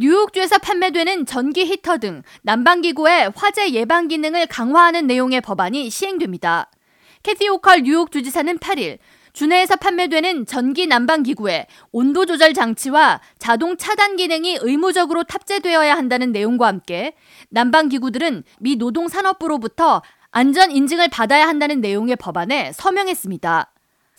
뉴욕주에서 판매되는 전기 히터 등 난방기구의 화재 예방 기능을 강화하는 내용의 법안이 시행됩니다. 캐티 오컬 뉴욕 주지사는 8일 주내에서 판매되는 전기 난방기구에 온도 조절 장치와 자동 차단 기능이 의무적으로 탑재되어야 한다는 내용과 함께 난방기구들은 미 노동산업부로부터 안전 인증을 받아야 한다는 내용의 법안에 서명했습니다.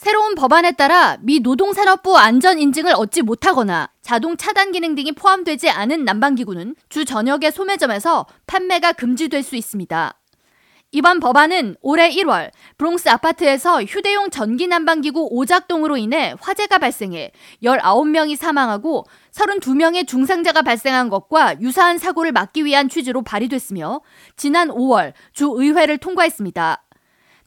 새로운 법안에 따라 미 노동산업부 안전 인증을 얻지 못하거나 자동 차단 기능 등이 포함되지 않은 난방기구는 주 전역의 소매점에서 판매가 금지될 수 있습니다. 이번 법안은 올해 1월 브롱스 아파트에서 휴대용 전기 난방기구 오작동으로 인해 화재가 발생해 19명이 사망하고 32명의 중상자가 발생한 것과 유사한 사고를 막기 위한 취지로 발의됐으며 지난 5월 주 의회를 통과했습니다.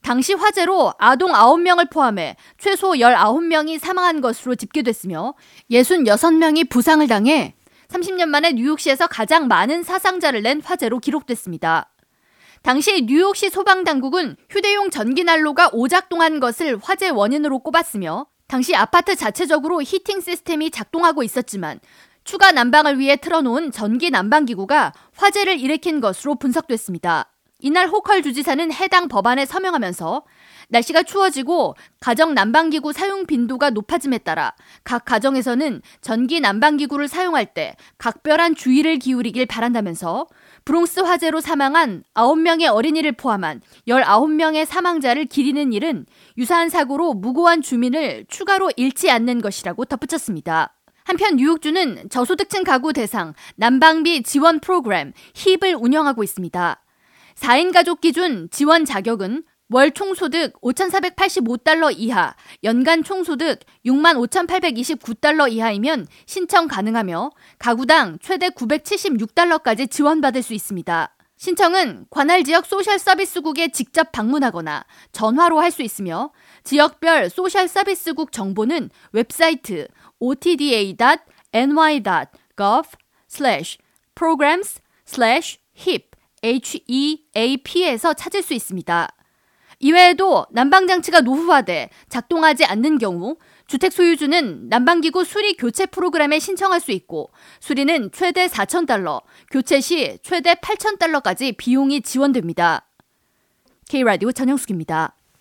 당시 화재로 아동 9명을 포함해 최소 19명이 사망한 것으로 집계됐으며 66명이 부상을 당해 30년 만에 뉴욕시에서 가장 많은 사상자를 낸 화재로 기록됐습니다. 당시 뉴욕시 소방당국은 휴대용 전기난로가 오작동한 것을 화재 원인으로 꼽았으며 당시 아파트 자체적으로 히팅 시스템이 작동하고 있었지만 추가 난방을 위해 틀어놓은 전기 난방기구가 화재를 일으킨 것으로 분석됐습니다. 이날 호컬 주지사는 해당 법안에 서명하면서 날씨가 추워지고 가정 난방기구 사용 빈도가 높아짐에 따라 각 가정에서는 전기 난방기구를 사용할 때 각별한 주의를 기울이길 바란다면서 브롱스 화재로 사망한 9명의 어린이를 포함한 19명의 사망자를 기리는 일은 유사한 사고로 무고한 주민을 추가로 잃지 않는 것이라고 덧붙였습니다. 한편 뉴욕주는 저소득층 가구 대상 난방비 지원 프로그램 힙을 운영하고 있습니다. 4인 가족 기준 지원 자격은 월 총소득 5,485달러 이하, 연간 총소득 65,829달러 이하이면 신청 가능하며 가구당 최대 976달러까지 지원받을 수 있습니다. 신청은 관할 지역 소셜 서비스국에 직접 방문하거나 전화로 할 수 있으며 지역별 소셜 서비스국 정보는 웹사이트 otda.ny.gov/programs/hip HEAP에서 찾을 수 있습니다. 이외에도 난방장치가 노후화돼 작동하지 않는 경우 주택 소유주는 난방기구 수리 교체 프로그램에 신청할 수 있고 수리는 최대 4,000달러, 교체 시 최대 8,000달러까지 비용이 지원됩니다. K라디오 전영숙입니다.